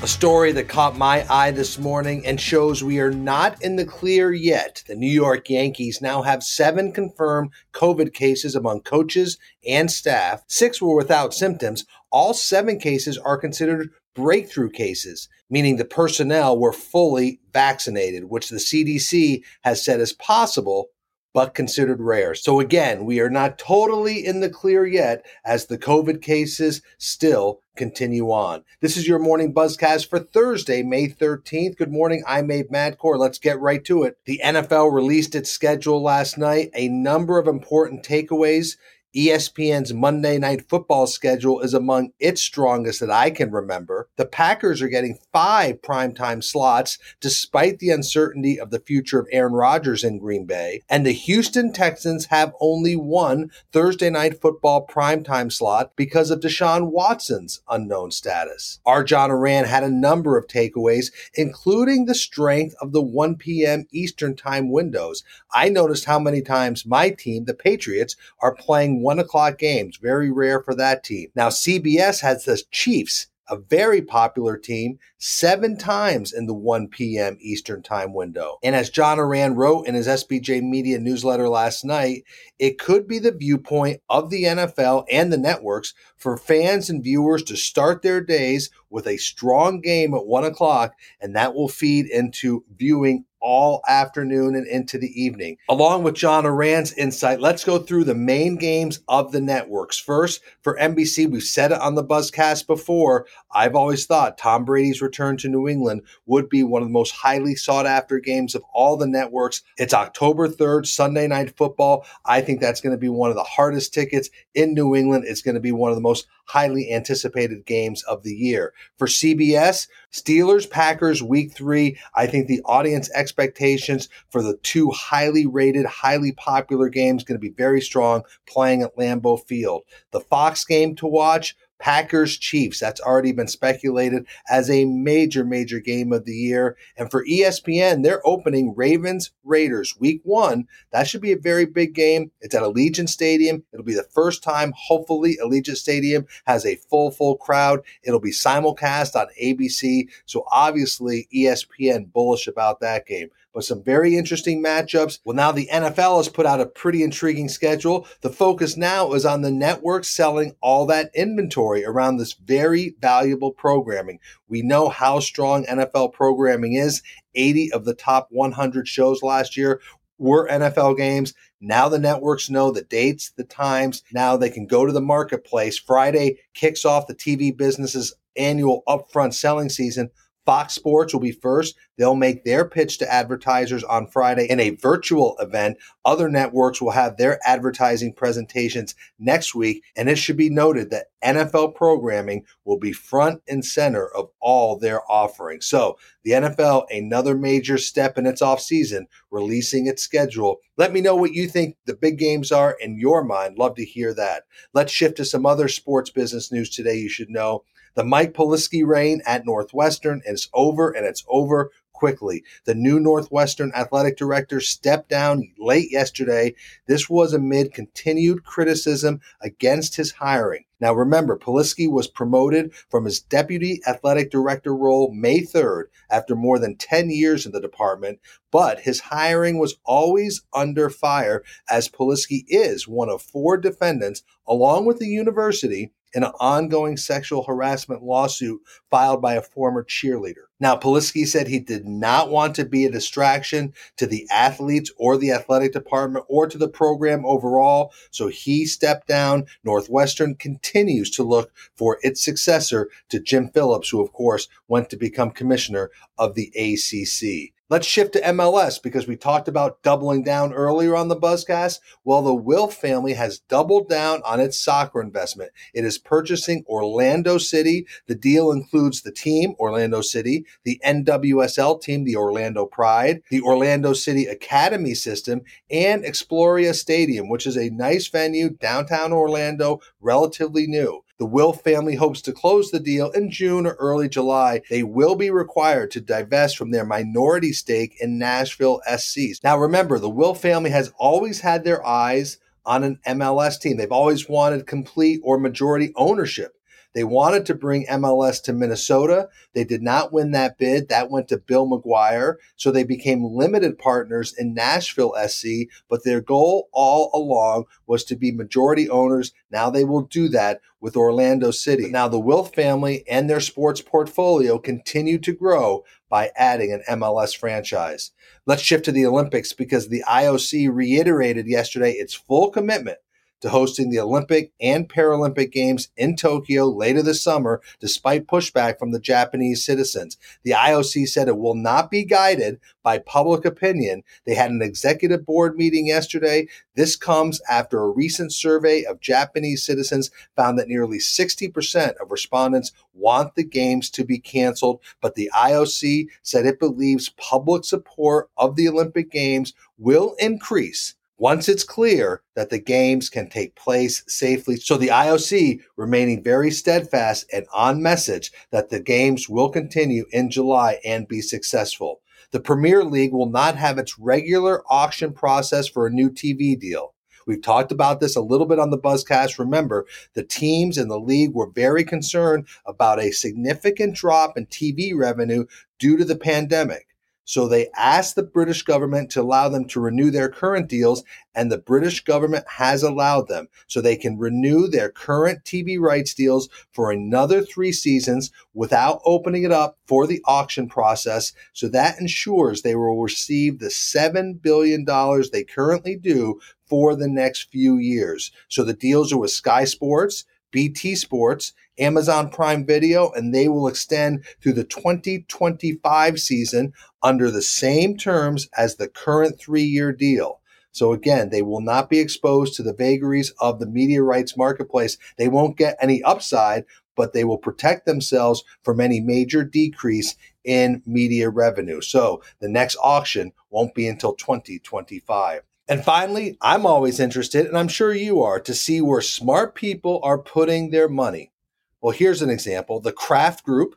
A story that caught my eye this morning and shows we are not in the clear yet. The New York Yankees now have seven confirmed COVID cases among coaches and staff. Six were without symptoms. All seven cases are considered breakthrough cases, meaning the personnel were fully vaccinated, which the CDC has said is possible but considered rare. So again, we are not totally in the clear yet as the COVID cases still continue on. This is your morning buzzcast for Thursday, May 13th. Good morning. I'm Abe Madkour. Let's get right to it. The NFL released its schedule last night. A number of important takeaways ESPN's Monday Night Football schedule is among its strongest that I can remember. The Packers are getting five primetime slots despite the uncertainty of the future of Aaron Rodgers in Green Bay. And the Houston Texans have only one Thursday Night Football primetime slot because of Deshaun Watson's unknown status. Our John Ourand had a number of takeaways, including the strength of the 1 p.m. Eastern time windows. I noticed how many times my team, the Patriots, are playing one o'clock games. Very rare for that team. Now, CBS has the Chiefs, a very popular team, seven times in the 1 p.m. Eastern time window. And as John Ourand wrote in his SBJ Media newsletter last night, it could be the viewpoint of the NFL and the networks for fans and viewers to start their days with a strong game at one o'clock, and that will feed into viewing all afternoon and into the evening. Along with John Ourand's insight, let's go through the main games of the networks. First, for NBC, we've said it on the Buzzcast before. I've always thought Tom Brady's return to New England would be one of the most highly sought after games of all the networks. It's October 3rd, Sunday night football. I think that's going to be one of the hardest tickets in New England. It's going to be one of the most highly anticipated games of the year. For CBS, Steelers, Packers, week three. I think the audience expectations for the two highly rated, highly popular games going to be very strong playing at Lambeau Field. The Fox game to watch, Packers Chiefs. That's already been speculated as a major, major game of the year. And for ESPN, they're opening Ravens Raiders week one. That should be a very big game. It's at Allegiant Stadium. It'll be the first time, hopefully, Allegiant Stadium has a full, full crowd. It'll be simulcast on ABC. So obviously, ESPN bullish about that game but some very interesting matchups. Well, now the NFL has put out a pretty intriguing schedule. The focus now is on the network selling all that inventory around this very valuable programming. We know how strong NFL programming is. 80 of the top 100 shows last year were NFL games. Now the networks know the dates, the times. Now they can go to the marketplace. Friday kicks off the TV business's annual upfront selling season. Fox Sports will be first. They'll make their pitch to advertisers on Friday in a virtual event. Other networks will have their advertising presentations next week. And it should be noted that NFL programming will be front and center of all their offerings. So the NFL, another major step in its offseason, releasing its schedule. Let me know what you think the big games are in your mind. Love to hear that. Let's shift to some other sports business news today you should know. The Mike Polisky reign at Northwestern is over, and it's over quickly. The new Northwestern athletic director stepped down late yesterday. This was amid continued criticism against his hiring. Now remember, Polisky was promoted from his deputy athletic director role May 3rd after more than 10 years in the department, but his hiring was always under fire as Polisky is one of four defendants along with the university in an ongoing sexual harassment lawsuit filed by a former cheerleader. Now, Polisky said he did not want to be a distraction to the athletes or the athletic department or to the program overall, so he stepped down. Northwestern continues to look for its successor to Jim Phillips, who, of course, went to become commissioner of the ACC. Let's shift to MLS because we talked about doubling down earlier on the Buzzcast. Well, the Wilf family has doubled down on its soccer investment. It is purchasing Orlando City. The deal includes the team, Orlando City, the NWSL team, the Orlando Pride, the Orlando City Academy system, and Exploria Stadium, which is a nice venue downtown Orlando, relatively new. The Wilf family hopes to close the deal in June or early July. They will be required to divest from their minority stake in Nashville SCs. Now, remember, the Wilf family has always had their eyes on an MLS team. They've always wanted complete or majority ownership. They wanted to bring MLS to Minnesota. They did not win that bid. That went to Bill McGuire. So they became limited partners in Nashville SC, but their goal all along was to be majority owners. Now they will do that with Orlando City. Now the Wilf family and their sports portfolio continue to grow by adding an MLS franchise. Let's shift to the Olympics because the IOC reiterated yesterday its full commitment to hosting the Olympic and Paralympic Games in Tokyo later this summer, despite pushback from the Japanese citizens. The IOC said it will not be guided by public opinion. They had an executive board meeting yesterday. This comes after a recent survey of Japanese citizens found that nearly 60% of respondents want the games to be canceled, but the IOC said it believes public support of the Olympic Games will increase once it's clear that the games can take place safely. So the IOC remaining very steadfast and on message that the games will continue in July and be successful. The Premier League will not have its regular auction process for a new TV deal. We've talked about this a little bit on the Buzzcast. Remember, the teams in the league were very concerned about a significant drop in TV revenue due to the pandemic. So they asked the British government to allow them to renew their current deals, and the British government has allowed them. So they can renew their current TV rights deals for another three seasons without opening it up for the auction process. So that ensures they will receive the $7 billion they currently do for the next few years. So the deals are with Sky Sports, BT Sports, Amazon Prime Video, and they will extend through the 2025 season under the same terms as the current three year deal. So again, they will not be exposed to the vagaries of the media rights marketplace. They won't get any upside, but they will protect themselves from any major decrease in media revenue. So the next auction won't be until 2025. And finally, I'm always interested, and I'm sure you are, to see where smart people are putting their money. Well, here's an example the Kraft Group,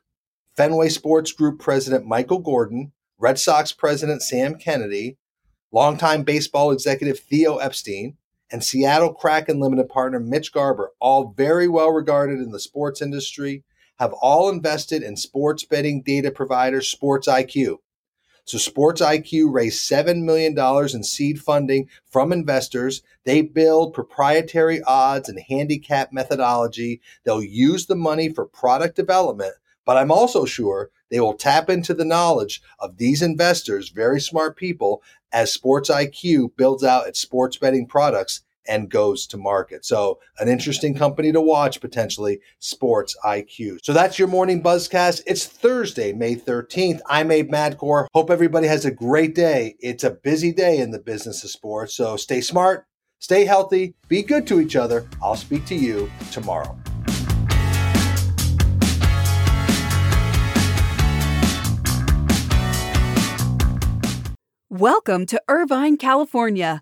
Fenway Sports Group President Michael Gordon, Red Sox President Sam Kennedy, longtime baseball executive Theo Epstein, and Seattle Kraken Limited partner Mitch Garber, all very well regarded in the sports industry, have all invested in sports betting data provider Sports IQ. So Sports IQ raised $7 million in seed funding from investors. They build proprietary odds and handicap methodology. They'll use the money for product development, but I'm also sure they will tap into the knowledge of these investors, very smart people, as Sports IQ builds out its sports betting products and goes to market. So, an interesting company to watch potentially, Sports IQ. So, that's your morning buzzcast. It's Thursday, May 13th. I'm Abe Madkour. Hope everybody has a great day. It's a busy day in the business of sports. So, stay smart, stay healthy, be good to each other. I'll speak to you tomorrow. Welcome to Irvine, California